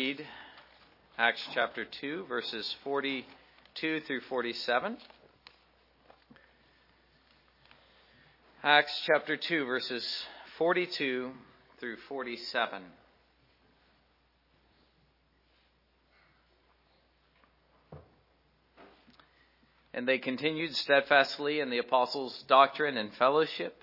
read Acts chapter 2, verses 42 through 47. Acts chapter 2, verses 42 through 47. And they continued steadfastly in the apostles' doctrine and fellowship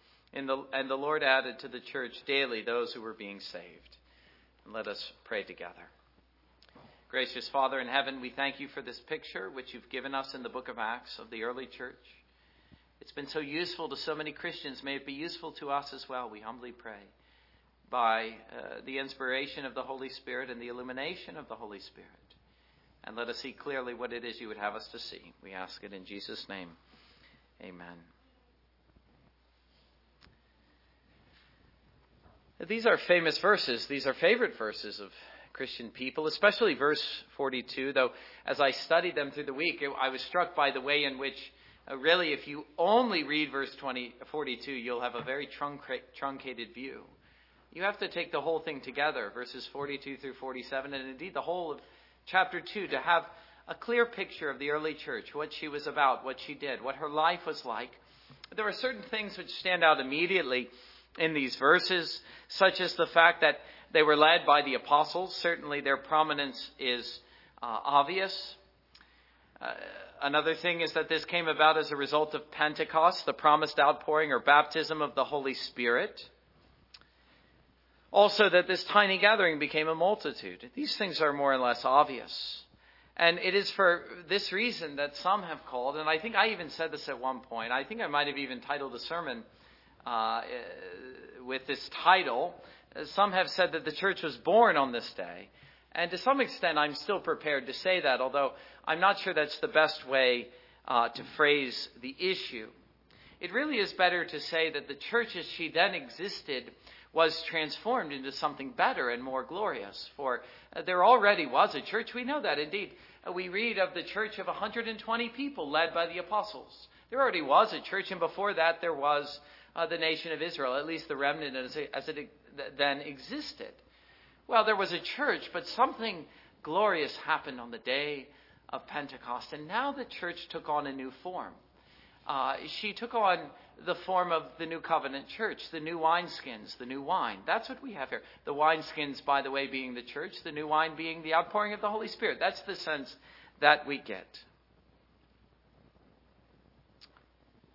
And the, and the Lord added to the church daily those who were being saved. And let us pray together. Gracious Father in heaven, we thank you for this picture which you've given us in the book of Acts of the early church. It's been so useful to so many Christians. May it be useful to us as well, we humbly pray, by uh, the inspiration of the Holy Spirit and the illumination of the Holy Spirit. And let us see clearly what it is you would have us to see. We ask it in Jesus' name. Amen. These are famous verses. These are favorite verses of Christian people, especially verse 42. Though, as I studied them through the week, I was struck by the way in which, uh, really, if you only read verse 20, 42, you'll have a very truncated view. You have to take the whole thing together, verses 42 through 47, and indeed the whole of chapter 2, to have a clear picture of the early church, what she was about, what she did, what her life was like. There are certain things which stand out immediately in these verses, such as the fact that they were led by the apostles. Certainly, their prominence is uh, obvious. Uh, another thing is that this came about as a result of Pentecost, the promised outpouring or baptism of the Holy Spirit. Also, that this tiny gathering became a multitude. These things are more or less obvious. And it is for this reason that some have called, and I think I even said this at one point, I think I might have even titled a sermon uh, with this title. Some have said that the church was born on this day. And to some extent, I'm still prepared to say that, although I'm not sure that's the best way uh, to phrase the issue. It really is better to say that the church as she then existed was transformed into something better and more glorious. For uh, there already was a church. We know that indeed. Uh, we read of the church of 120 people led by the apostles. There already was a church, and before that there was uh, the nation of Israel, at least the remnant as it, as it then existed. Well, there was a church, but something glorious happened on the day of Pentecost, and now the church took on a new form. Uh, she took on the form of the new covenant church, the new wineskins, the new wine. That's what we have here. The wineskins, by the way, being the church, the new wine being the outpouring of the Holy Spirit. That's the sense that we get.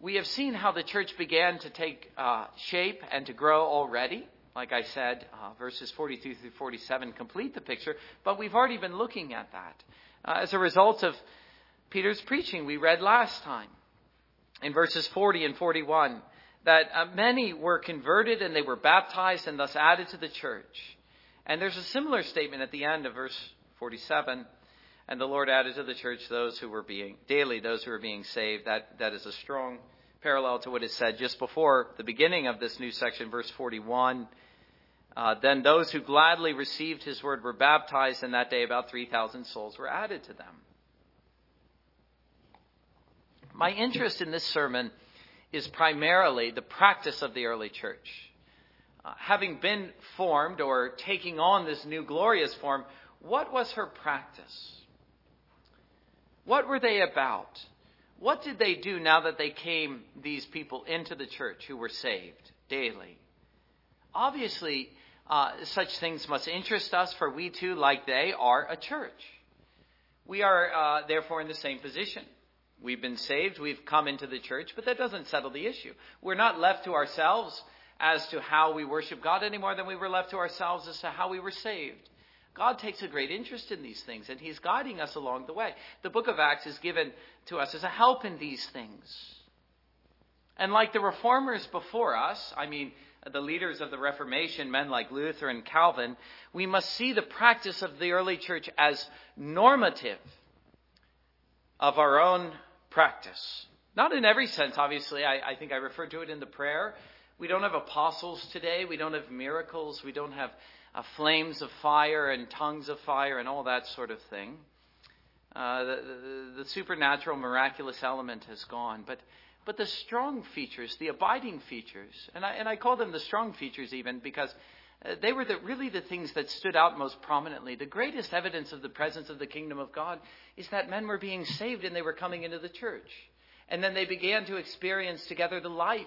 We have seen how the church began to take uh, shape and to grow already. Like I said, uh, verses 42 through 47 complete the picture, but we've already been looking at that. Uh, as a result of Peter's preaching, we read last time in verses 40 and 41 that uh, many were converted and they were baptized and thus added to the church. And there's a similar statement at the end of verse 47 and the Lord added to the church those who were being daily those who were being saved. That that is a strong parallel to what is said just before the beginning of this new section, verse 41. Uh, then those who gladly received his word were baptized, and that day about 3,000 souls were added to them. My interest in this sermon is primarily the practice of the early church. Uh, having been formed or taking on this new glorious form, what was her practice? What were they about? What did they do now that they came, these people, into the church who were saved daily? Obviously, uh, such things must interest us, for we too, like they, are a church. We are uh, therefore in the same position. We've been saved, we've come into the church, but that doesn't settle the issue. We're not left to ourselves as to how we worship God any more than we were left to ourselves as to how we were saved. God takes a great interest in these things, and He's guiding us along the way. The book of Acts is given to us as a help in these things. And like the reformers before us, I mean, the leaders of the Reformation, men like Luther and Calvin, we must see the practice of the early church as normative of our own practice. Not in every sense, obviously. I, I think I referred to it in the prayer. We don't have apostles today. We don't have miracles. We don't have uh, flames of fire and tongues of fire and all that sort of thing. Uh, the, the, the supernatural, miraculous element has gone. But but the strong features, the abiding features, and I, and I call them the strong features even because uh, they were the, really the things that stood out most prominently. The greatest evidence of the presence of the kingdom of God is that men were being saved and they were coming into the church. And then they began to experience together the life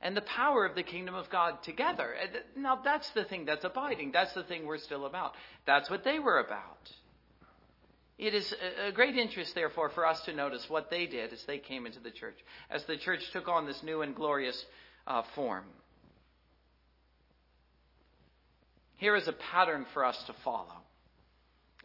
and the power of the kingdom of God together. Now, that's the thing that's abiding. That's the thing we're still about. That's what they were about. It is a great interest, therefore, for us to notice what they did as they came into the church, as the church took on this new and glorious uh, form. Here is a pattern for us to follow.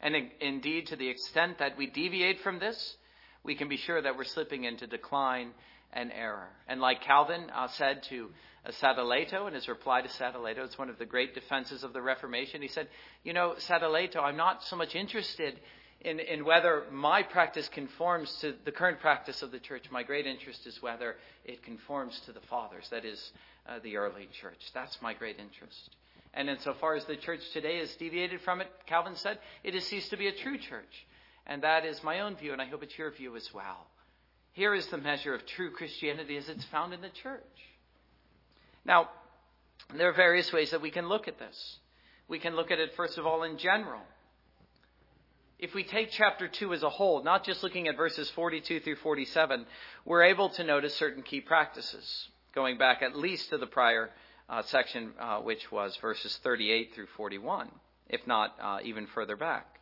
And in, indeed, to the extent that we deviate from this, we can be sure that we're slipping into decline and error. And like Calvin uh, said to uh, in his reply to Sadoleto, it's one of the great defenses of the Reformation. He said, You know, Sadoleto, I'm not so much interested in, in whether my practice conforms to the current practice of the church. My great interest is whether it conforms to the fathers, that is, uh, the early church. That's my great interest. And insofar as the church today is deviated from it, Calvin said, it has ceased to be a true church. And that is my own view, and I hope it's your view as well. Here is the measure of true Christianity as it's found in the church. Now, there are various ways that we can look at this. We can look at it, first of all, in general if we take chapter 2 as a whole, not just looking at verses 42 through 47, we're able to notice certain key practices, going back at least to the prior uh, section, uh, which was verses 38 through 41, if not uh, even further back.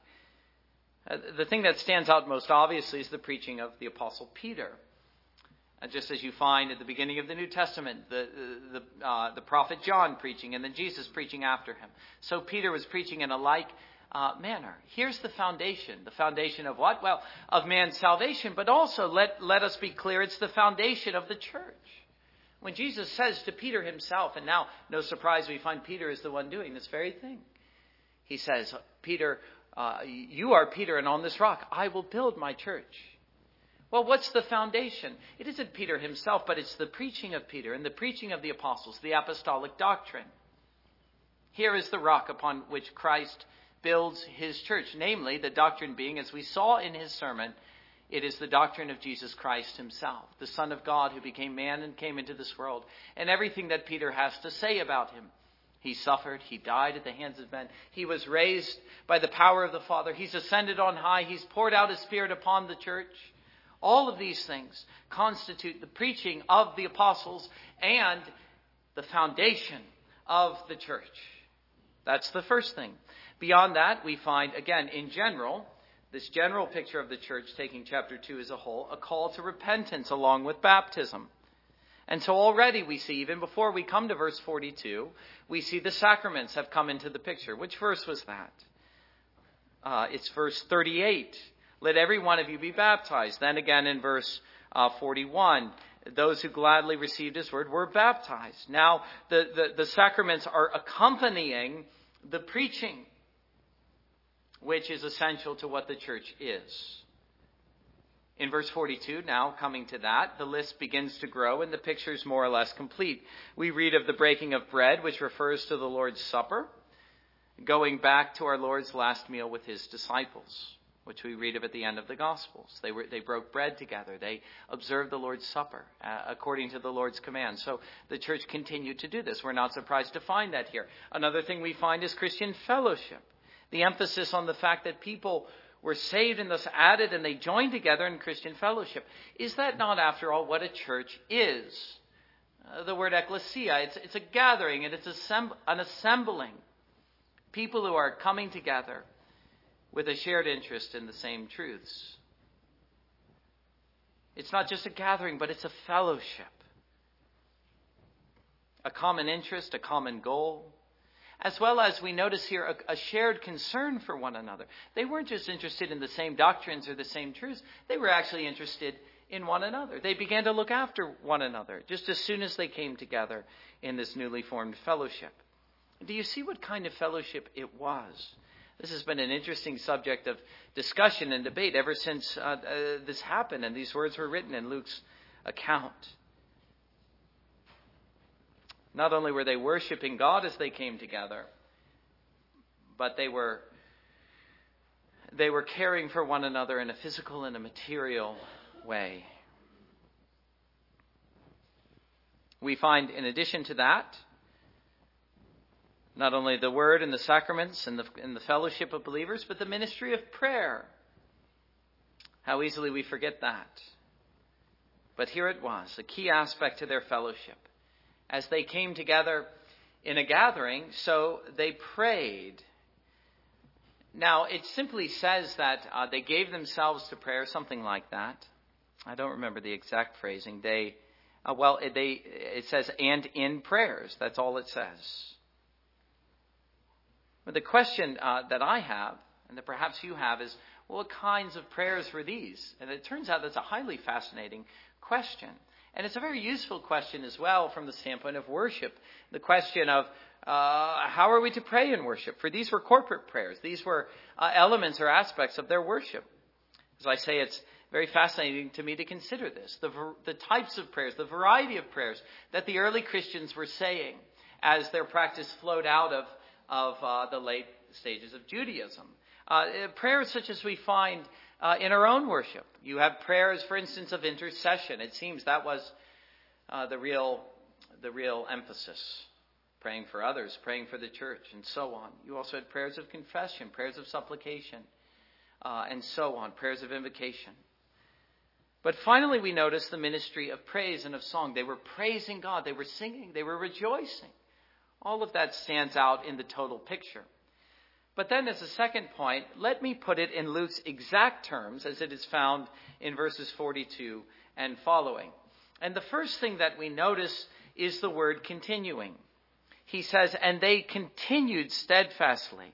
Uh, the thing that stands out most obviously is the preaching of the Apostle Peter. Uh, just as you find at the beginning of the New Testament, the, the, uh, the prophet John preaching, and then Jesus preaching after him. So Peter was preaching in a like uh, manner. Here's the foundation. The foundation of what? Well, of man's salvation, but also let, let us be clear, it's the foundation of the church. When Jesus says to Peter himself, and now, no surprise, we find Peter is the one doing this very thing. He says, Peter, uh, you are Peter, and on this rock I will build my church. Well, what's the foundation? It isn't Peter himself, but it's the preaching of Peter and the preaching of the apostles, the apostolic doctrine. Here is the rock upon which Christ builds his church, namely, the doctrine being, as we saw in his sermon, it is the doctrine of Jesus Christ himself, the Son of God who became man and came into this world, and everything that Peter has to say about him. He suffered, he died at the hands of men, he was raised by the power of the Father, he's ascended on high, he's poured out his Spirit upon the church. All of these things constitute the preaching of the apostles and the foundation of the church. That's the first thing. Beyond that, we find, again, in general, this general picture of the church, taking chapter 2 as a whole, a call to repentance along with baptism. And so already we see, even before we come to verse 42, we see the sacraments have come into the picture. Which verse was that? Uh, it's verse 38. Let every one of you be baptized. Then again in verse uh, 41, those who gladly received his word were baptized. Now, the, the, the sacraments are accompanying the preaching which is essential to what the church is. In verse 42, now coming to that, the list begins to grow and the picture is more or less complete. We read of the breaking of bread, which refers to the Lord's Supper, going back to our Lord's last meal with his disciples, which we read of at the end of the Gospels. They, were, they broke bread together. They observed the Lord's Supper uh, according to the Lord's command. So the church continued to do this. We're not surprised to find that here. Another thing we find is Christian fellowship the emphasis on the fact that people were saved and thus added and they joined together in Christian fellowship. Is that not, after all, what a church is? Uh, the word ecclesia, it's, it's a gathering and it's assemb- an assembling. People who are coming together with a shared interest in the same truths. It's not just a gathering, but it's a fellowship. A common interest, a common goal, as well as we notice here a, a, shared concern for one another. They weren't just interested in the same doctrines or the same truths, they were actually interested in one another. They began to look after one another just as soon as they came together in this newly formed fellowship. Do you see what kind of fellowship it was? This has been an interesting subject of discussion and debate ever since uh, uh, this happened and these words were written in Luke's account. Not only were they worshiping God as they came together, but they were they were caring for one another in a physical and a material way. We find, in addition to that, not only the word and the sacraments and the, and the fellowship of believers, but the ministry of prayer. How easily we forget that. But here it was, a key aspect to their fellowship. As they came together in a gathering, so they prayed. Now, it simply says that uh, they gave themselves to prayer, something like that. I don't remember the exact phrasing. They, uh, well, it, they, it says, and in prayers. That's all it says. But the question uh, that I have, and that perhaps you have, is well, what kinds of prayers were these? And it turns out that's a highly fascinating question. And it's a very useful question as well from the standpoint of worship. The question of uh, how are we to pray in worship? For these were corporate prayers, these were uh, elements or aspects of their worship. As I say, it's very fascinating to me to consider this the, the types of prayers, the variety of prayers that the early Christians were saying as their practice flowed out of of uh, the late stages of Judaism. Uh, prayers such as we find uh, in our own worship. You have prayers, for instance, of intercession. It seems that was uh, the real the real emphasis. Praying for others, praying for the church, and so on. You also had prayers of confession, prayers of supplication, uh, and so on, prayers of invocation. But finally, we notice the ministry of praise and of song. They were praising God, they were singing, they were rejoicing. All of that stands out in the total picture. But then, as a second point, let me put it in Luke's exact terms as it is found in verses 42 and following. And the first thing that we notice is the word continuing. He says, and they continued steadfastly.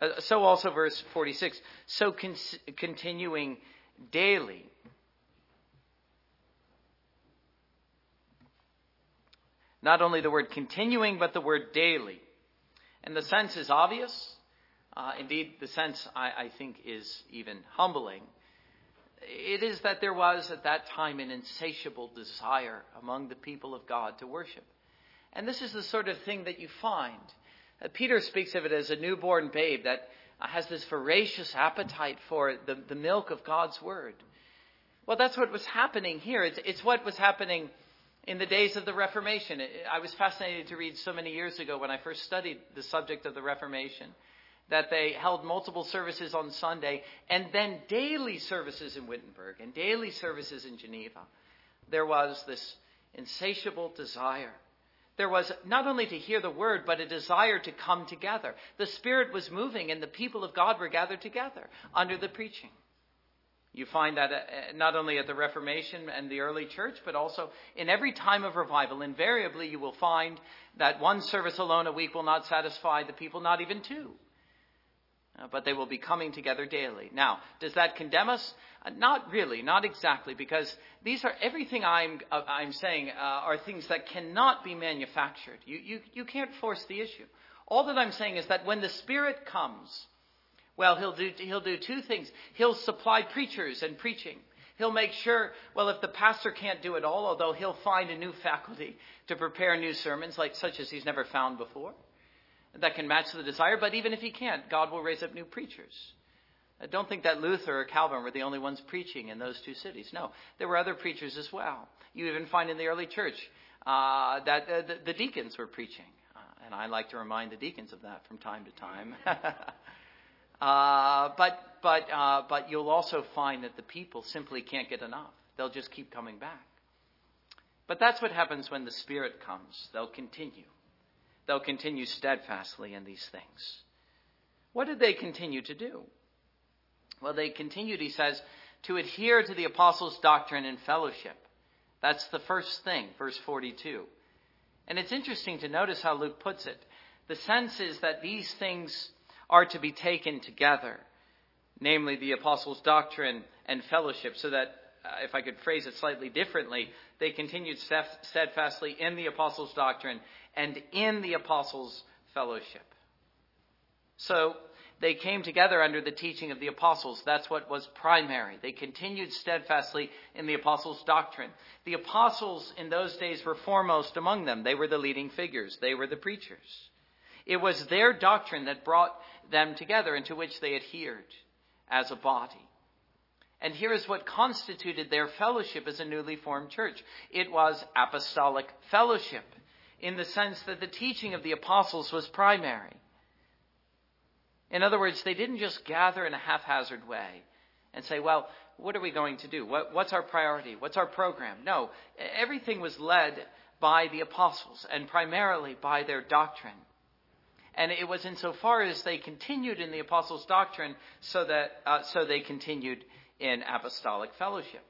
Uh, so also verse 46. So con- continuing daily. Not only the word continuing, but the word daily. And the sense is obvious. Uh, indeed, the sense, I, I think, is even humbling. It is that there was at that time an insatiable desire among the people of God to worship. And this is the sort of thing that you find. Uh, Peter speaks of it as a newborn babe that has this voracious appetite for the, the milk of God's word. Well, that's what was happening here. It's, it's what was happening in the days of the Reformation. I was fascinated to read so many years ago when I first studied the subject of the Reformation that they held multiple services on Sunday and then daily services in Wittenberg and daily services in Geneva. There was this insatiable desire. There was not only to hear the word, but a desire to come together. The Spirit was moving and the people of God were gathered together under the preaching. You find that uh, not only at the Reformation and the early church, but also in every time of revival. Invariably, you will find that one service alone a week will not satisfy the people, not even two. Uh, but they will be coming together daily. Now, does that condemn us? Uh, not really, not exactly, because these are everything I'm uh, I'm saying uh, are things that cannot be manufactured. You you you can't force the issue. All that I'm saying is that when the Spirit comes, well, he'll do, he'll do two things. He'll supply preachers and preaching. He'll make sure, well, if the pastor can't do it all, although he'll find a new faculty to prepare new sermons, like such as he's never found before, that can match the desire. But even if he can't, God will raise up new preachers. I don't think that Luther or Calvin were the only ones preaching in those two cities. No, there were other preachers as well. You even find in the early church uh, that uh, the, the, deacons were preaching. Uh, and I like to remind the deacons of that from time to time. Uh, but but uh, but you'll also find that the people simply can't get enough. They'll just keep coming back. But that's what happens when the Spirit comes. They'll continue. They'll continue steadfastly in these things. What did they continue to do? Well, they continued, he says, to adhere to the apostles' doctrine and fellowship. That's the first thing, verse 42. And it's interesting to notice how Luke puts it. The sense is that these things are to be taken together, namely the apostles' doctrine and fellowship, so that uh, if I could phrase it slightly differently, they continued steadfastly in the apostles' doctrine and in the apostles' fellowship. So they came together under the teaching of the apostles. That's what was primary. They continued steadfastly in the apostles' doctrine. The apostles in those days were foremost among them. They were the leading figures. They were the preachers. It was their doctrine that brought them together and to which they adhered as a body. And here is what constituted their fellowship as a newly formed church. It was apostolic fellowship in the sense that the teaching of the apostles was primary. In other words, they didn't just gather in a haphazard way and say, well, what are we going to do? What, what's our priority? What's our program? No, everything was led by the apostles and primarily by their doctrine. And it was insofar as they continued in the apostles' doctrine so that uh, so they continued in apostolic fellowship.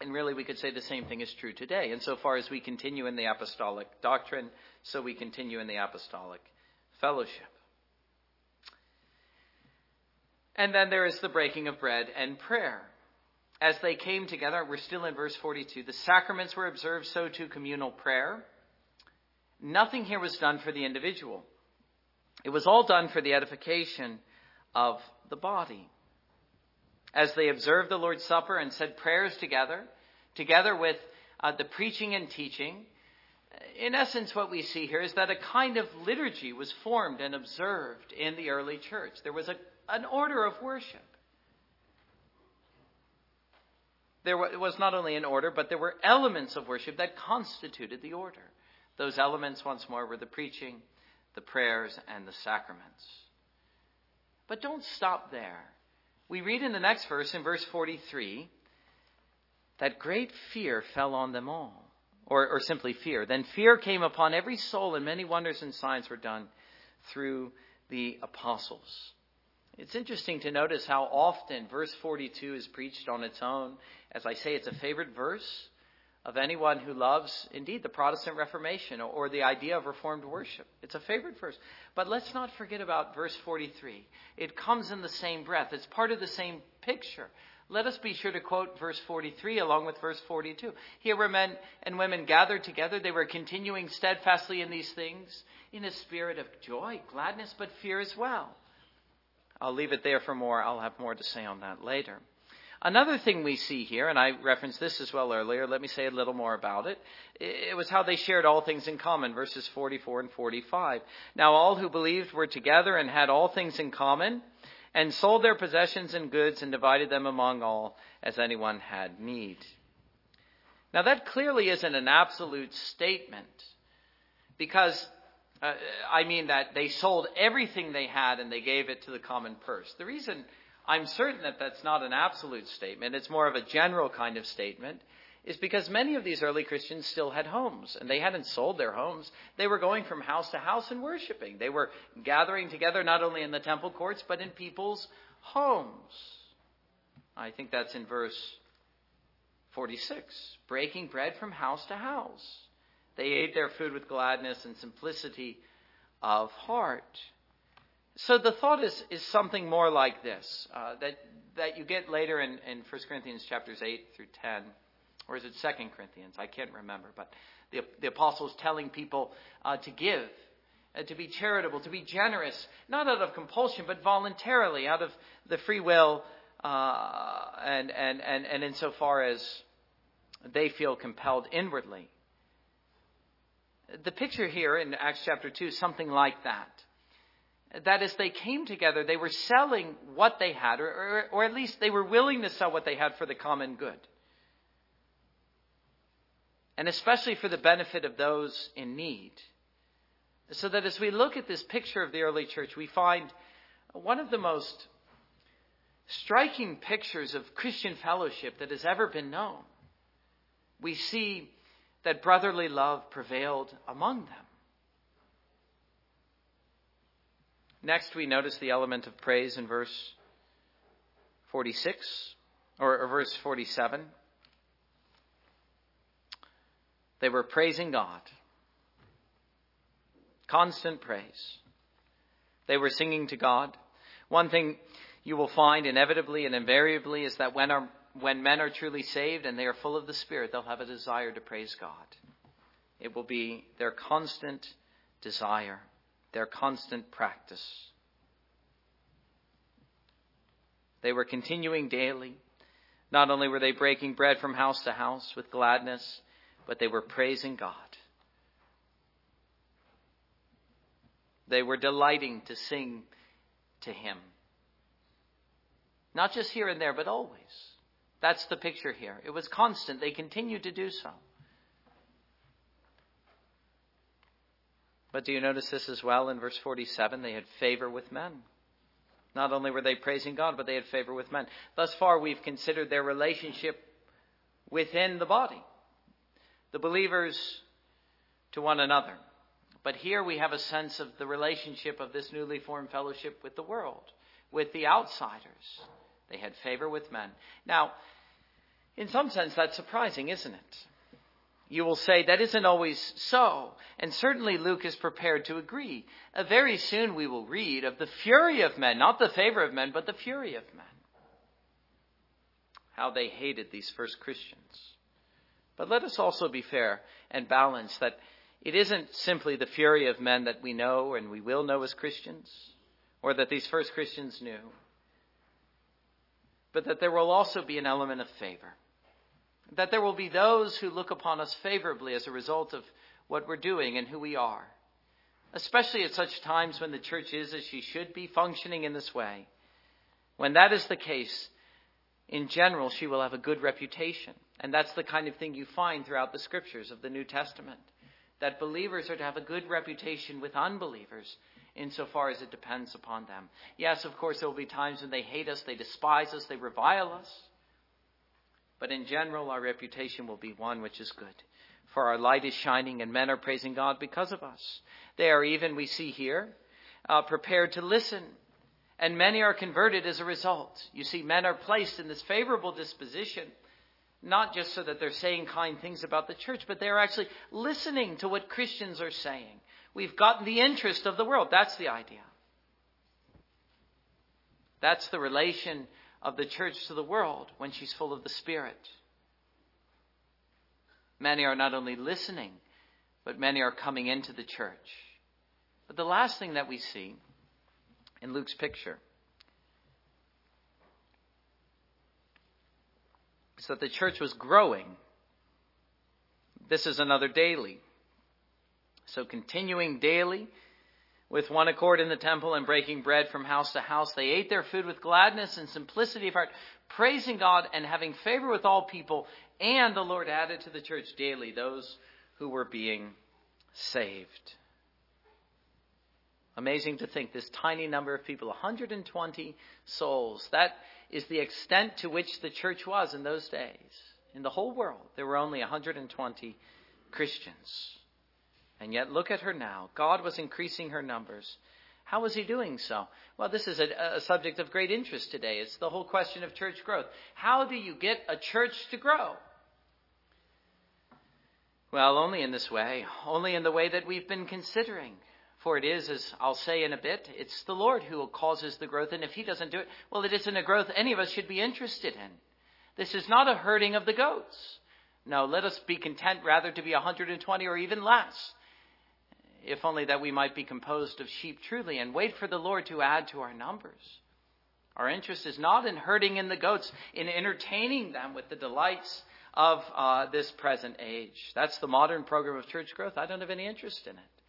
And really, we could say the same thing is true today. Insofar as we continue in the apostolic doctrine, so we continue in the apostolic fellowship. And then there is the breaking of bread and prayer. As they came together, we're still in verse 42, the sacraments were observed, so too communal prayer. Nothing here was done for the individual. It was all done for the edification of the body. As they observed the Lord's Supper and said prayers together, together with uh, the preaching and teaching, in essence, what we see here is that a kind of liturgy was formed and observed in the early church. There was a an order of worship. There was not only an order, but there were elements of worship that constituted the order. Those elements, once more, were the preaching, the prayers, and the sacraments. But don't stop there. We read in the next verse, in verse 43, that great fear fell on them all. Or, or simply fear. Then fear came upon every soul, and many wonders and signs were done through the apostles. It's interesting to notice how often verse 42 is preached on its own. As I say, it's a favorite verse of anyone who loves, indeed, the Protestant Reformation or the idea of Reformed worship. It's a favorite verse. But let's not forget about verse 43. It comes in the same breath, it's part of the same picture. Let us be sure to quote verse 43 along with verse 42. Here were men and women gathered together. They were continuing steadfastly in these things in a spirit of joy, gladness, but fear as well. I'll leave it there for more. I'll have more to say on that later. Another thing we see here, and I referenced this as well earlier, let me say a little more about it. It was how they shared all things in common, verses 44 and 45. Now all who believed were together and had all things in common, and sold their possessions and goods and divided them among all as anyone had need. Now that clearly isn't an absolute statement, because uh, I mean that they sold everything they had and they gave it to the common purse. The reason I'm certain that that's not an absolute statement, it's more of a general kind of statement, is because many of these early Christians still had homes and they hadn't sold their homes. They were going from house to house and worshiping. They were gathering together not only in the temple courts but in people's homes. I think that's in verse 46. Breaking bread from house to house. They ate their food with gladness and simplicity of heart. So the thought is, is something more like this uh, that, that you get later in, in 1 Corinthians chapters 8 through 10. Or is it 2 Corinthians? I can't remember. But the, the apostles telling people uh, to give, uh, to be charitable, to be generous, not out of compulsion, but voluntarily, out of the free will, uh, and, and, and, and insofar as they feel compelled inwardly. The picture here in Acts chapter 2 is something like that. That as they came together, they were selling what they had, or, or, or, at least they were willing to sell what they had for the common good. And especially for the benefit of those in need. So that as we look at this picture of the early church, we find one of the most striking pictures of Christian fellowship that has ever been known. We see that brotherly love prevailed among them. Next, we notice the element of praise in verse 46 or, or verse 47. They were praising God. Constant praise. They were singing to God. One thing you will find inevitably and invariably is that when our when men are truly saved and they are full of the Spirit, they'll have a desire to praise God. It will be their constant desire, their constant practice. They were continuing daily. Not only were they breaking bread from house to house with gladness, but they were praising God. They were delighting to sing to Him. Not just here and there, but always. That's the picture here. It was constant. They continued to do so. But do you notice this as well in verse 47? They had favor with men. Not only were they praising God, but they had favor with men. Thus far, we've considered their relationship within the body, the believers to one another. But here we have a sense of the relationship of this newly formed fellowship with the world, with the outsiders. They had favor with men. Now, in some sense, that's surprising, isn't it? You will say that isn't always so, and certainly Luke is prepared to agree. Uh, very soon we will read of the fury of men, not the favor of men, but the fury of men. How they hated these first Christians. But let us also be fair and balanced that it isn't simply the fury of men that we know and we will know as Christians, or that these first Christians knew, but that there will also be an element of favor that there will be those who look upon us favorably as a result of what we're doing and who we are, especially at such times when the church is as she should be functioning in this way. When that is the case, in general, she will have a good reputation. And that's the kind of thing you find throughout the scriptures of the New Testament. That believers are to have a good reputation with unbelievers insofar as it depends upon them. Yes, of course, there will be times when they hate us, they despise us, they revile us. But in general, our reputation will be one which is good. For our light is shining and men are praising God because of us. They are even, we see here, uh, prepared to listen. And many are converted as a result. You see, men are placed in this favorable disposition, not just so that they're saying kind things about the church, but they're actually listening to what Christians are saying. We've gotten the interest of the world. That's the idea. That's the relation of the church to the world when she's full of the Spirit. Many are not only listening, but many are coming into the church. But the last thing that we see in Luke's picture is that the church was growing. This is another daily. So continuing daily with one accord in the temple and breaking bread from house to house. They ate their food with gladness and simplicity of heart, praising God and having favor with all people. And the Lord added to the church daily those who were being saved. Amazing to think this tiny number of people, 120 souls. That is the extent to which the church was in those days. In the whole world, there were only 120 Christians. And yet, look at her now. God was increasing her numbers. How was he doing so? Well, this is a, a, subject of great interest today. It's the whole question of church growth. How do you get a church to grow? Well, only in this way, only in the way that we've been considering. For it is, as I'll say in a bit, it's the Lord who causes the growth, and if He doesn't do it, well, it isn't a growth any of us should be interested in. This is not a herding of the goats. No, let us be content rather to be 120 or even less if only that we might be composed of sheep truly, and wait for the Lord to add to our numbers. Our interest is not in herding in the goats, in entertaining them with the delights of uh, this present age. That's the modern program of church growth. I don't have any interest in it.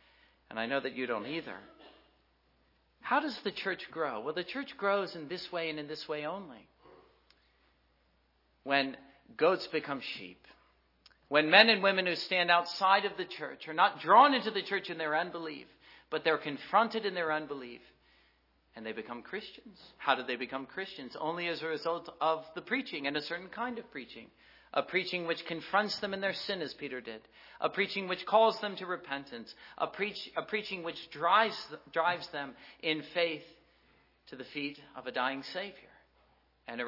And I know that you don't either. How does the church grow? Well, the church grows in this way and in this way only. When goats become sheep, when men and women who stand outside of the church are not drawn into the church in their unbelief, but they're confronted in their unbelief and they become Christians. How do they become Christians? Only as a result of the preaching and a certain kind of preaching. A preaching which confronts them in their sin, as Peter did. A preaching which calls them to repentance. A, preach, a preaching which drives, drives them in faith to the feet of a dying Savior and a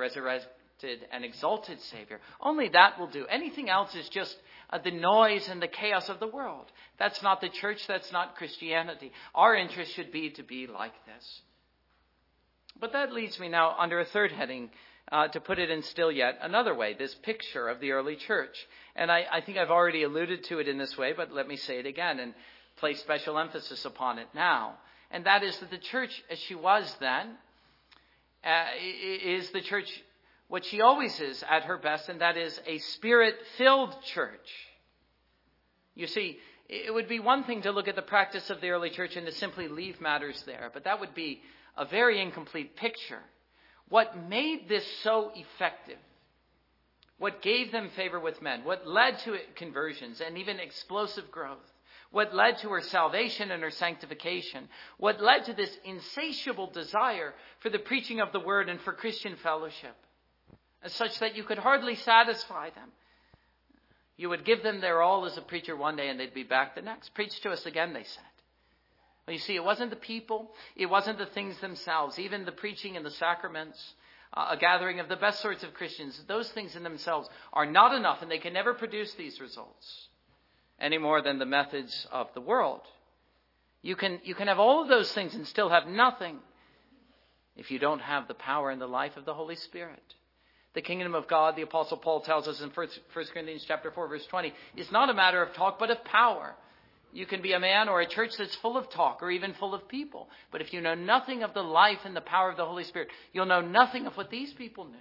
resurrected and exalted Savior. Only that will do. Anything else is just uh, the noise and the chaos of the world. That's not the church. That's not Christianity. Our interest should be to be like this. But that leads me now under a third heading uh, to put it in still yet another way, this picture of the early church. And I, I think I've already alluded to it in this way, but let me say it again and place special emphasis upon it now. And that is that the church, as she was then, uh, is the church what she always is at her best, and that is a spirit filled church. You see, it would be one thing to look at the practice of the early church and to simply leave matters there, but that would be a very incomplete picture. What made this so effective, what gave them favor with men, what led to conversions and even explosive growth, what led to her salvation and her sanctification, what led to this insatiable desire for the preaching of the word and for Christian fellowship, such that you could hardly satisfy them. You would give them their all as a preacher one day and they'd be back the next. Preach to us again, they said. Well, you see, it wasn't the people, it wasn't the things themselves, even the preaching and the sacraments, uh, a gathering of the best sorts of Christians. Those things in themselves are not enough and they can never produce these results any more than the methods of the world. You can, you can have all of those things and still have nothing if you don't have the power and the life of the Holy Spirit. The kingdom of God, the apostle Paul tells us in 1 Corinthians chapter 4 verse 20, is not a matter of talk, but of power. You can be a man or a church that's full of talk or even full of people. But if you know nothing of the life and the power of the Holy Spirit, you'll know nothing of what these people knew.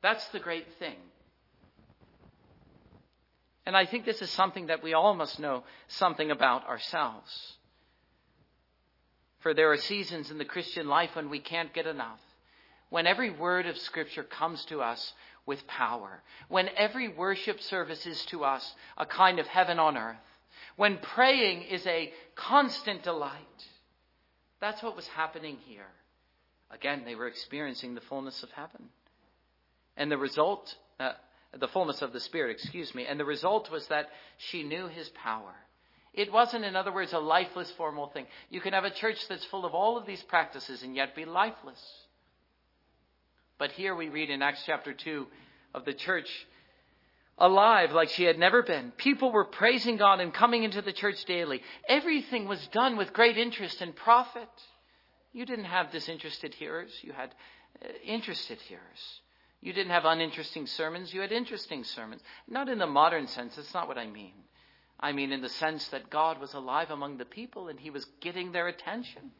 That's the great thing. And I think this is something that we all must know something about ourselves. For there are seasons in the Christian life when we can't get enough when every word of Scripture comes to us with power, when every worship service is to us a kind of heaven on earth, when praying is a constant delight. That's what was happening here. Again, they were experiencing the fullness of heaven. And the result, uh, the fullness of the Spirit, excuse me, and the result was that she knew His power. It wasn't, in other words, a lifeless formal thing. You can have a church that's full of all of these practices and yet be lifeless. But here we read in Acts chapter 2 of the church alive like she had never been. People were praising God and coming into the church daily. Everything was done with great interest and profit. You didn't have disinterested hearers, you had uh, interested hearers. You didn't have uninteresting sermons, you had interesting sermons. Not in the modern sense, that's not what I mean. I mean in the sense that God was alive among the people and he was getting their attention.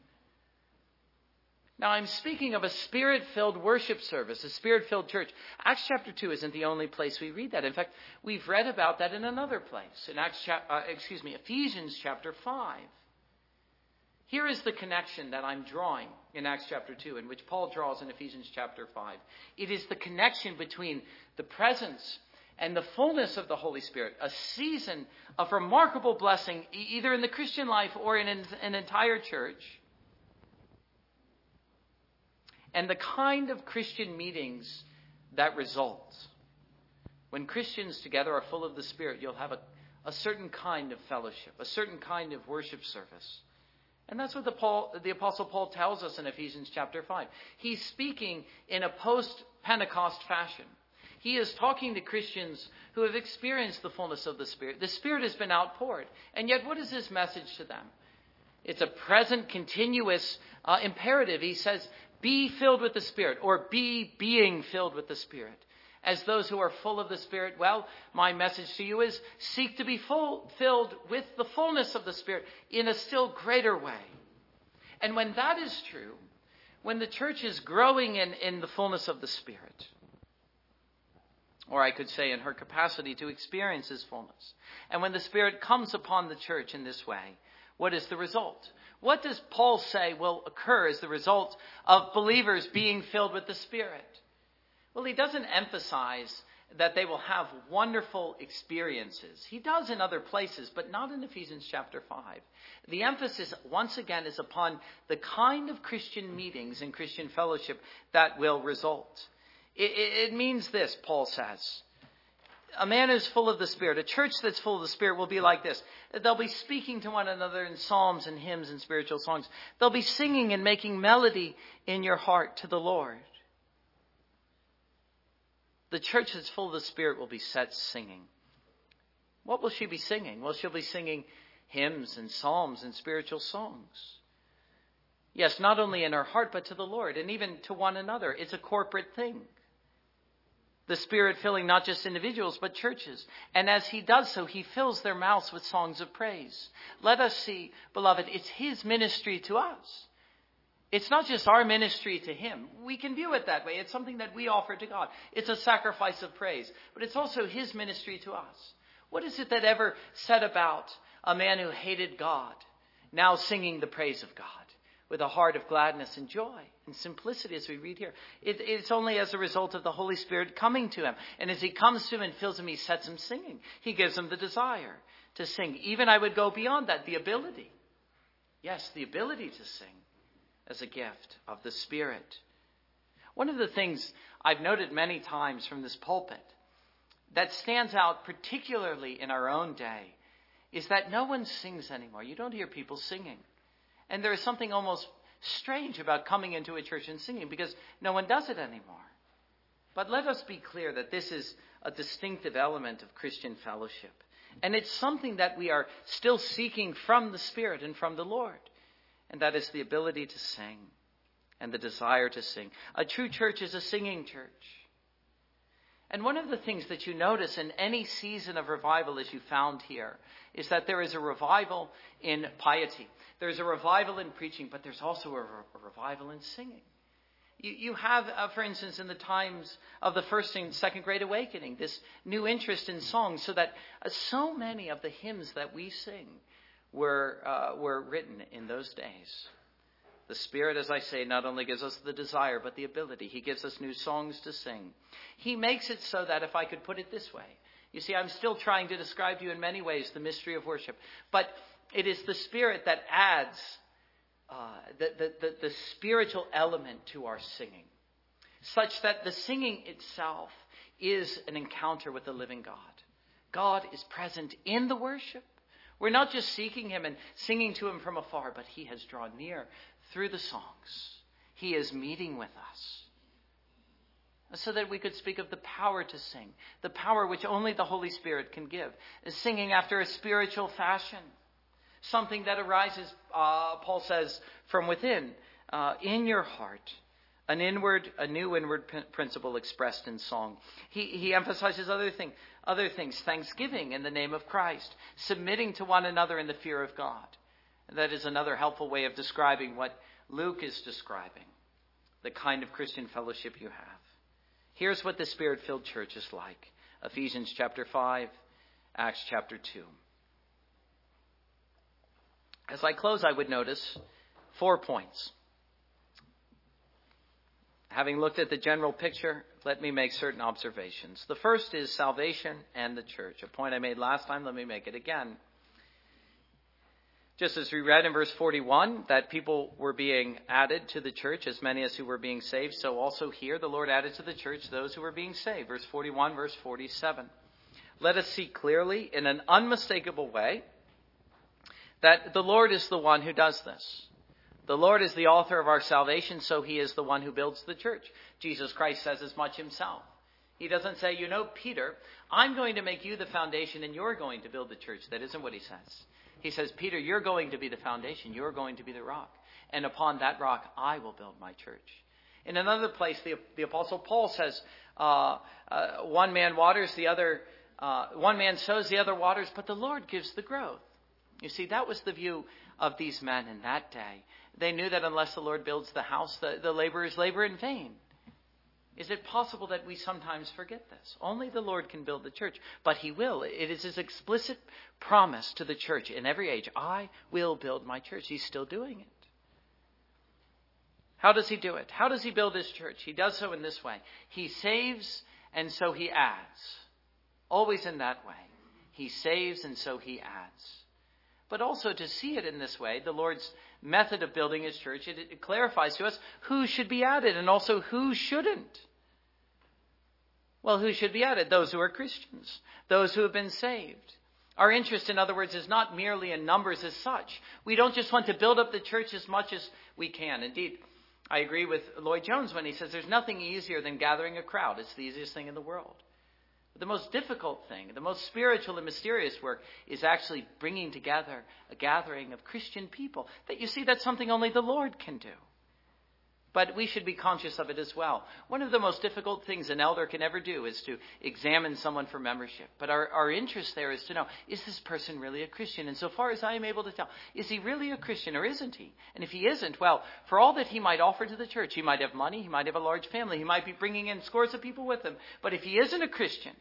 Now, I'm speaking of a spirit filled worship service, a spirit filled church. Acts chapter 2 isn't the only place we read that. In fact, we've read about that in another place, in Acts, uh, excuse me, Ephesians chapter 5. Here is the connection that I'm drawing in Acts chapter 2, and which Paul draws in Ephesians chapter 5. It is the connection between the presence and the fullness of the Holy Spirit, a season of remarkable blessing, either in the Christian life or in an entire church and the kind of Christian meetings that result. When Christians together are full of the Spirit, you'll have a, a certain kind of fellowship, a certain kind of worship service. And that's what the, Paul, the Apostle Paul tells us in Ephesians chapter 5. He's speaking in a post Pentecost fashion. He is talking to Christians who have experienced the fullness of the Spirit. The Spirit has been outpoured. And yet, what is his message to them? It's a present, continuous uh, imperative. He says, be filled with the Spirit, or be being filled with the Spirit. As those who are full of the Spirit, well, my message to you is seek to be full, filled with the fullness of the Spirit in a still greater way. And when that is true, when the church is growing in, in the fullness of the Spirit, or I could say in her capacity to experience His fullness, and when the Spirit comes upon the church in this way, what is the result? What does Paul say will occur as the result of believers being filled with the Spirit? Well, he doesn't emphasize that they will have wonderful experiences. He does in other places, but not in Ephesians chapter 5. The emphasis, once again, is upon the kind of Christian meetings and Christian fellowship that will result. It, it, means this, Paul says a man who's full of the Spirit, a church that's full of the Spirit will be like this. They'll be speaking to one another in psalms and hymns and spiritual songs. They'll be singing and making melody in your heart to the Lord. The church that's full of the Spirit will be set singing. What will she be singing? Well, she'll be singing hymns and psalms and spiritual songs. Yes, not only in her heart, but to the Lord and even to one another. It's a corporate thing. The Spirit filling not just individuals, but churches. And as He does so, He fills their mouths with songs of praise. Let us see, beloved, it's His ministry to us. It's not just our ministry to Him. We can view it that way. It's something that we offer to God. It's a sacrifice of praise. But it's also His ministry to us. What is it that ever said about a man who hated God, now singing the praise of God? With a heart of gladness and joy and simplicity, as we read here. It, it's only as a result of the Holy Spirit coming to him. And as he comes to him and fills him, he sets him singing. He gives him the desire to sing. Even I would go beyond that, the ability. Yes, the ability to sing as a gift of the Spirit. One of the things I've noted many times from this pulpit that stands out particularly in our own day is that no one sings anymore. You don't hear people singing. And there is something almost strange about coming into a church and singing because no one does it anymore. But let us be clear that this is a distinctive element of Christian fellowship. And it's something that we are still seeking from the Spirit and from the Lord. And that is the ability to sing and the desire to sing. A true church is a singing church. And one of the things that you notice in any season of revival, as you found here, is that there is a revival in piety. There's a revival in preaching, but there's also a, re- a revival in singing. You, you have, uh, for instance, in the times of the first and second Great Awakening, this new interest in song, so that uh, so many of the hymns that we sing were, uh, were written in those days. The Spirit, as I say, not only gives us the desire, but the ability. He gives us new songs to sing. He makes it so that, if I could put it this way, you see, I'm still trying to describe to you in many ways the mystery of worship, but it is the Spirit that adds uh, the, the, the, the spiritual element to our singing, such that the singing itself is an encounter with the living God. God is present in the worship. We're not just seeking Him and singing to Him from afar, but He has drawn near through the songs. He is meeting with us. So that we could speak of the power to sing, the power which only the Holy Spirit can give, is singing after a spiritual fashion, something that arises, uh, Paul says, from within, uh, in your heart, an inward, a new inward principle expressed in song. He, he emphasizes other thing, other things, thanksgiving in the name of Christ, submitting to one another in the fear of God. That is another helpful way of describing what Luke is describing the kind of Christian fellowship you have. Here's what the spirit filled church is like Ephesians chapter 5, Acts chapter 2. As I close, I would notice four points. Having looked at the general picture, let me make certain observations. The first is salvation and the church. A point I made last time, let me make it again. Just as we read in verse 41 that people were being added to the church, as many as who were being saved, so also here the Lord added to the church those who were being saved. Verse 41, verse 47. Let us see clearly, in an unmistakable way, that the Lord is the one who does this. The Lord is the author of our salvation, so he is the one who builds the church. Jesus Christ says as much himself. He doesn't say, you know, Peter, I'm going to make you the foundation and you're going to build the church. That isn't what he says. He says, Peter, you're going to be the foundation. You're going to be the rock. And upon that rock, I will build my church. In another place, the, the Apostle Paul says, uh, uh, one man waters, the other, uh, one man sows, the other waters, but the Lord gives the growth. You see, that was the view of these men in that day. They knew that unless the Lord builds the house, the, the laborers labor in vain. Is it possible that we sometimes forget this? Only the Lord can build the church, but He will. It is His explicit promise to the church in every age I will build my church. He's still doing it. How does He do it? How does He build His church? He does so in this way He saves, and so He adds. Always in that way. He saves, and so He adds. But also to see it in this way, the Lord's method of building his church, it, it clarifies to us who should be added and also who shouldn't. Well, who should be added? Those who are Christians, those who have been saved. Our interest, in other words, is not merely in numbers as such. We don't just want to build up the church as much as we can. Indeed, I agree with Lloyd Jones when he says there's nothing easier than gathering a crowd. It's the easiest thing in the world. The most difficult thing, the most spiritual and mysterious work is actually bringing together a gathering of Christian people. That you see, that's something only the Lord can do. But we should be conscious of it as well. One of the most difficult things an elder can ever do is to examine someone for membership. But our, our interest there is to know, is this person really a Christian? And so far as I am able to tell, is he really a Christian or isn't he? And if he isn't, well, for all that he might offer to the church, he might have money, he might have a large family, he might be bringing in scores of people with him. But if he isn't a Christian,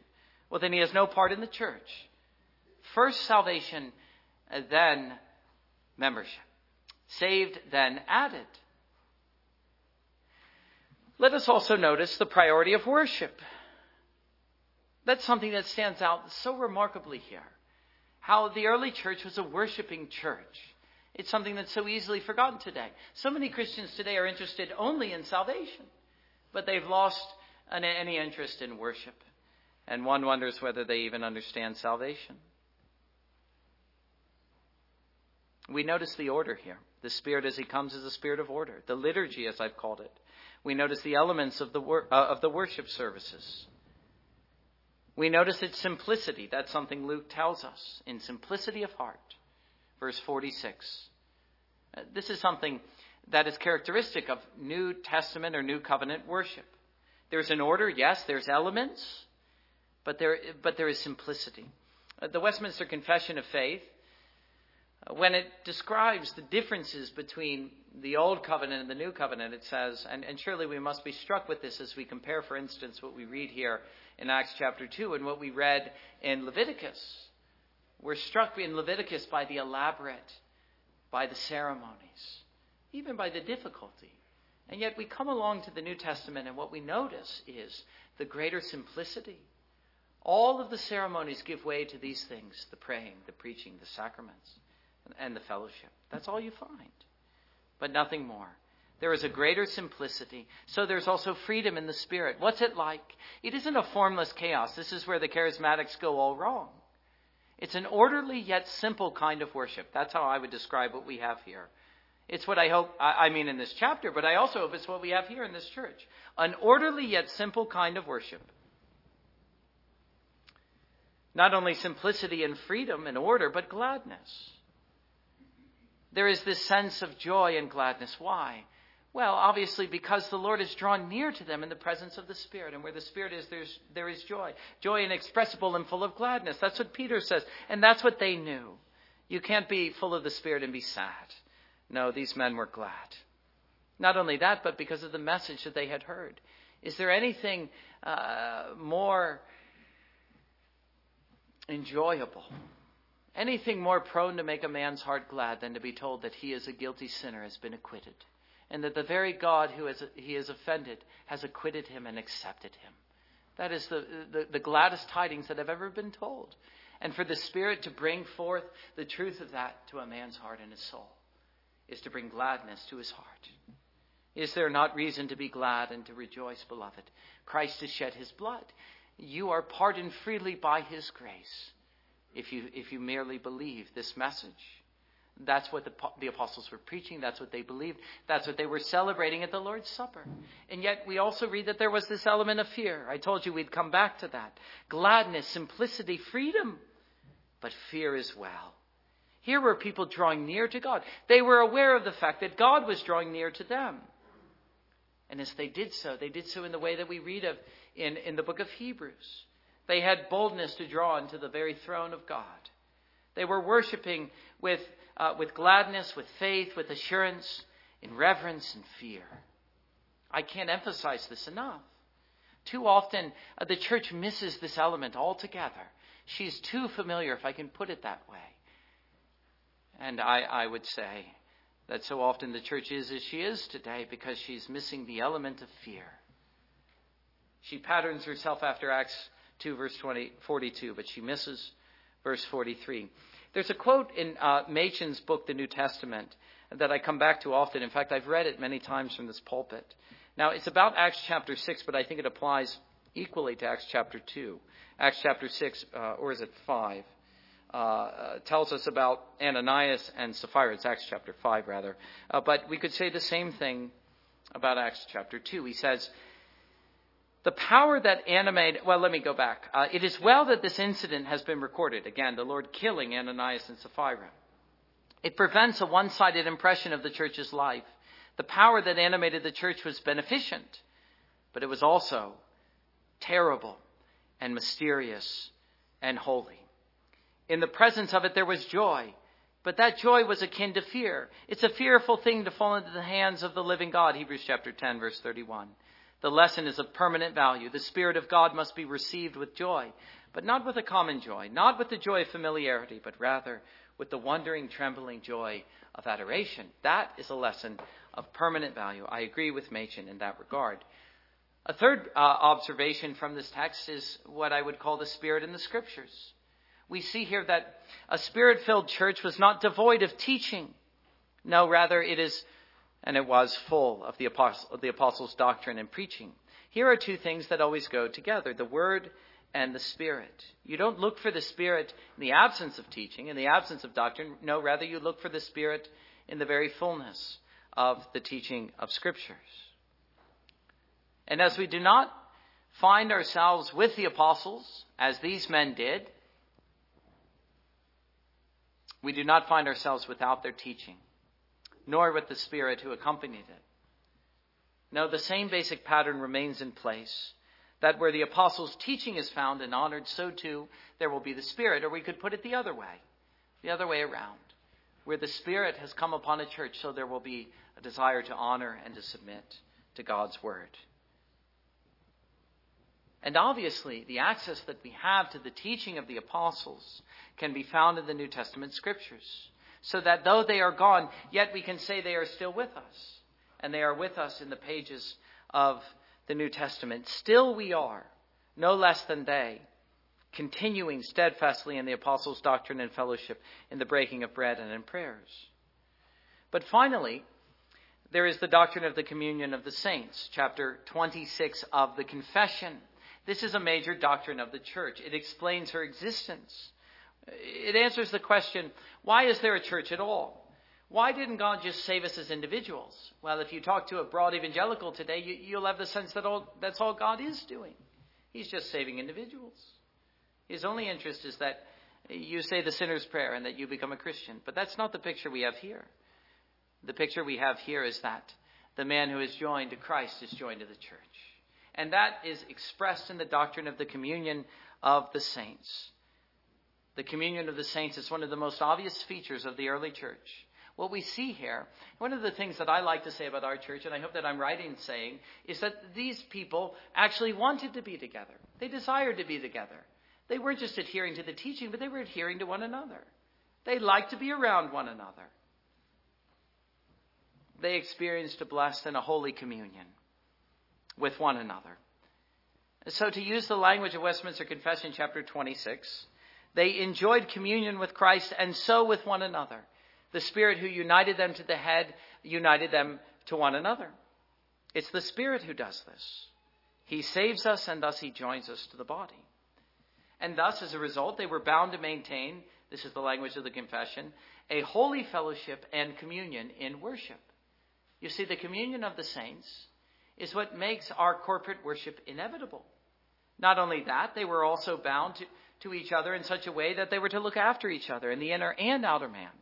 well, then he has no part in the church. First salvation, uh, then membership. Saved, then added. Let us also notice the priority of worship. That's something that stands out so remarkably here. How the early church was a worshiping church. It's something that's so easily forgotten today. So many Christians today are interested only in salvation, but they've lost any interest in worship. And one wonders whether they even understand salvation. We notice the order here. The Spirit as He comes is a spirit of order. The liturgy, as I've called it, we notice the elements of the, wor- uh, of the worship services. We notice its simplicity. That's something Luke tells us in simplicity of heart. Verse 46. Uh, this is something that is characteristic of New Testament or New Covenant worship. There's an order, yes, there's elements, but there, but there is simplicity. Uh, the Westminster Confession of Faith when it describes the differences between the Old Covenant and the New Covenant, it says, and, and, surely we must be struck with this as we compare, for instance, what we read here in Acts chapter 2 and what we read in Leviticus. We're struck in Leviticus by the elaborate, by the ceremonies, even by the difficulty. And yet we come along to the New Testament, and what we notice is the greater simplicity. All of the ceremonies give way to these things the praying, the preaching, the sacraments and the fellowship. That's all you find, but nothing more. There is a greater simplicity. So there's also freedom in the Spirit. What's it like? It isn't a formless chaos. This is where the charismatics go all wrong. It's an orderly yet simple kind of worship. That's how I would describe what we have here. It's what I hope, I mean in this chapter, but I also hope it's what we have here in this church. An orderly yet simple kind of worship. Not only simplicity and freedom and order, but gladness there is this sense of joy and gladness. Why? Well, obviously, because the Lord is drawn near to them in the presence of the Spirit. And where the Spirit is, there's, there is joy. Joy inexpressible and full of gladness. That's what Peter says. And that's what they knew. You can't be full of the Spirit and be sad. No, these men were glad. Not only that, but because of the message that they had heard. Is there anything uh, more enjoyable Anything more prone to make a man's heart glad than to be told that he is a guilty sinner has been acquitted, and that the very God who has, he has offended has acquitted him and accepted him. That is the, the, the gladdest tidings that have ever been told. And for the Spirit to bring forth the truth of that to a man's heart and his soul is to bring gladness to his heart. Is there not reason to be glad and to rejoice, beloved? Christ has shed his blood. You are pardoned freely by his grace if you, if you merely believe this message. That's what the, the, apostles were preaching. That's what they believed. That's what they were celebrating at the Lord's Supper. And yet we also read that there was this element of fear. I told you we'd come back to that. Gladness, simplicity, freedom, but fear as well. Here were people drawing near to God. They were aware of the fact that God was drawing near to them. And as they did so, they did so in the way that we read of in, in the book of Hebrews. They had boldness to draw into the very throne of God. They were worshiping with, uh, with gladness, with faith, with assurance, in reverence and fear. I can't emphasize this enough. Too often, uh, the church misses this element altogether. She's too familiar, if I can put it that way. And I, I would say that so often the church is as she is today because she's missing the element of fear. She patterns herself after Acts 2, verse 20, 42, but she misses verse 43. There's a quote in uh, Machen's book, The New Testament, that I come back to often. In fact, I've read it many times from this pulpit. Now, it's about Acts chapter 6, but I think it applies equally to Acts chapter 2. Acts chapter 6, uh, or is it 5? Uh, uh, tells us about Ananias and Sapphira. It's Acts chapter 5, rather. Uh, but we could say the same thing about Acts chapter 2. He says, The power that animated, well, let me go back. Uh, it is well that this incident has been recorded. Again, the Lord killing Ananias and Sapphira. It prevents a one sided impression of the church's life. The power that animated the church was beneficent, but it was also terrible and mysterious and holy. In the presence of it, there was joy, but that joy was akin to fear. It's a fearful thing to fall into the hands of the living God, Hebrews chapter 10, verse 31. The lesson is of permanent value. The Spirit of God must be received with joy, but not with a common joy, not with the joy of familiarity, but rather with the wondering, trembling joy of adoration. That is a lesson of permanent value. I agree with Machen in that regard. A third uh, observation from this text is what I would call the Spirit in the Scriptures. We see here that a Spirit filled church was not devoid of teaching. No, rather, it is and it was full of the, the apostles' doctrine and preaching. Here are two things that always go together the Word and the Spirit. You don't look for the Spirit in the absence of teaching, in the absence of doctrine. No, rather, you look for the Spirit in the very fullness of the teaching of Scriptures. And as we do not find ourselves with the apostles, as these men did, we do not find ourselves without their teaching nor with the Spirit who accompanied it. No, the same basic pattern remains in place. That where the apostles' teaching is found and honored, so too there will be the Spirit. Or we could put it the other way, the other way around. Where the Spirit has come upon a church, so there will be a desire to honor and to submit to God's Word. And obviously, the access that we have to the teaching of the apostles can be found in the New Testament scriptures so that though they are gone, yet we can say they are still with us. And they are with us in the pages of the New Testament. Still we are, no less than they, continuing steadfastly in the apostles' doctrine and fellowship, in the breaking of bread and in prayers. But finally, there is the doctrine of the communion of the saints, chapter 26 of the confession. This is a major doctrine of the church. It explains her existence. It answers the question why is there a church at all? Why didn't God just save us as individuals? Well, if you talk to a broad evangelical today, you, will have the sense that all, that's all God is doing. He's just saving individuals. His only interest is that you say the sinner's prayer and that you become a Christian. But that's not the picture we have here. The picture we have here is that the man who is joined to Christ is joined to the church. And that is expressed in the doctrine of the communion of the saints. The communion of the saints is one of the most obvious features of the early church. What we see here, one of the things that I like to say about our church, and I hope that I'm right in saying, is that these people actually wanted to be together. They desired to be together. They weren't just adhering to the teaching, but they were adhering to one another. They liked to be around one another. They experienced a blessed and a holy communion with one another. So, to use the language of Westminster Confession, chapter 26, they enjoyed communion with Christ and so with one another. The Spirit who united them to the head united them to one another. It's the Spirit who does this. He saves us and thus he joins us to the body. And thus, as a result, they were bound to maintain, this is the language of the confession, a holy fellowship and communion in worship. You see, the communion of the saints is what makes our corporate worship inevitable. Not only that, they were also bound to, to each other in such a way that they were to look after each other in the inner and outer man.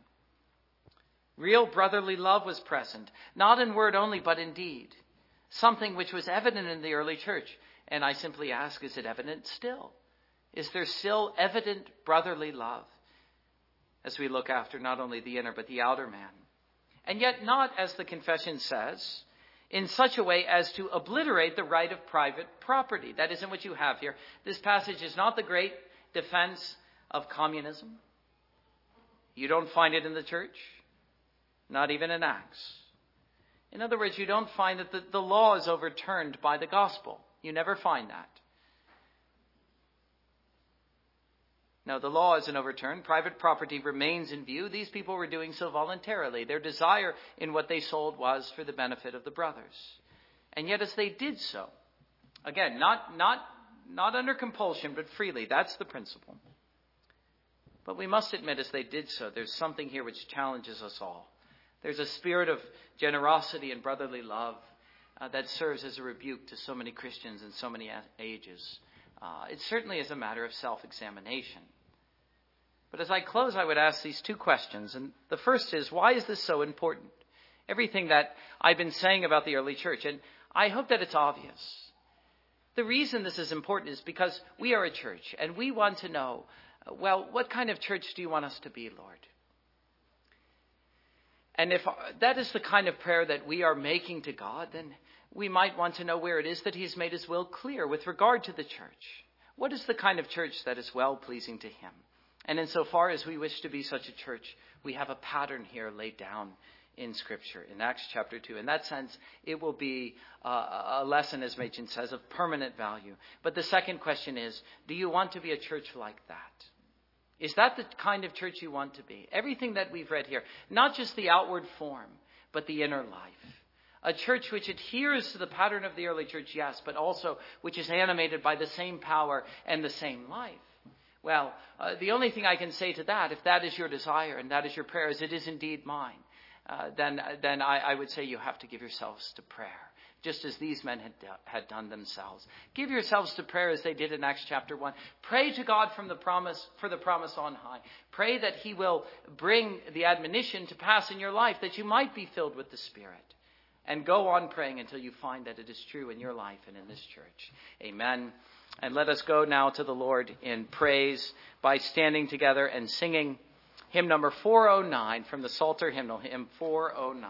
Real brotherly love was present, not in word only, but in deed. Something which was evident in the early church. And I simply ask, is it evident still? Is there still evident brotherly love as we look after not only the inner, but the outer man? And yet, not, as the confession says, in such a way as to obliterate the right of private property. That isn't what you have here. This passage is not the great defense of communism. You don't find it in the church, not even in Acts. In other words, you don't find that the, the law is overturned by the gospel. You never find that. No, the law isn't overturned. Private property remains in view. These people were doing so voluntarily. Their desire in what they sold was for the benefit of the brothers. And yet, as they did so, again, not, not not under compulsion, but freely. That's the principle. But we must admit, as they did so, there's something here which challenges us all. There's a spirit of generosity and brotherly love uh, that serves as a rebuke to so many Christians in so many ages. Uh, it certainly is a matter of self examination. But as I close, I would ask these two questions. And the first is why is this so important? Everything that I've been saying about the early church, and I hope that it's obvious. The reason this is important is because we are a church and we want to know well, what kind of church do you want us to be, Lord? And if that is the kind of prayer that we are making to God, then we might want to know where it is that He's made His will clear with regard to the church. What is the kind of church that is well pleasing to Him? And insofar as we wish to be such a church, we have a pattern here laid down in Scripture in Acts chapter 2. In that sense, it will be uh, a lesson, as Machen says, of permanent value. But the second question is do you want to be a church like that? Is that the kind of church you want to be? Everything that we've read here, not just the outward form, but the inner life. A church which adheres to the pattern of the early church, yes, but also which is animated by the same power and the same life. Well, uh, the only thing I can say to that, if that is your desire and that is your prayer, is it is indeed mine, uh, then, then I, I would say you have to give yourselves to prayer just as these men had, had done themselves. Give yourselves to prayer as they did in Acts chapter 1. Pray to God from the promise, for the promise on high. Pray that He will bring the admonition to pass in your life, that you might be filled with the Spirit. And go on praying until you find that it is true in your life and in this church. Amen. And let us go now to the Lord in praise by standing together and singing hymn number 409 from the Psalter hymnal, hymn 409.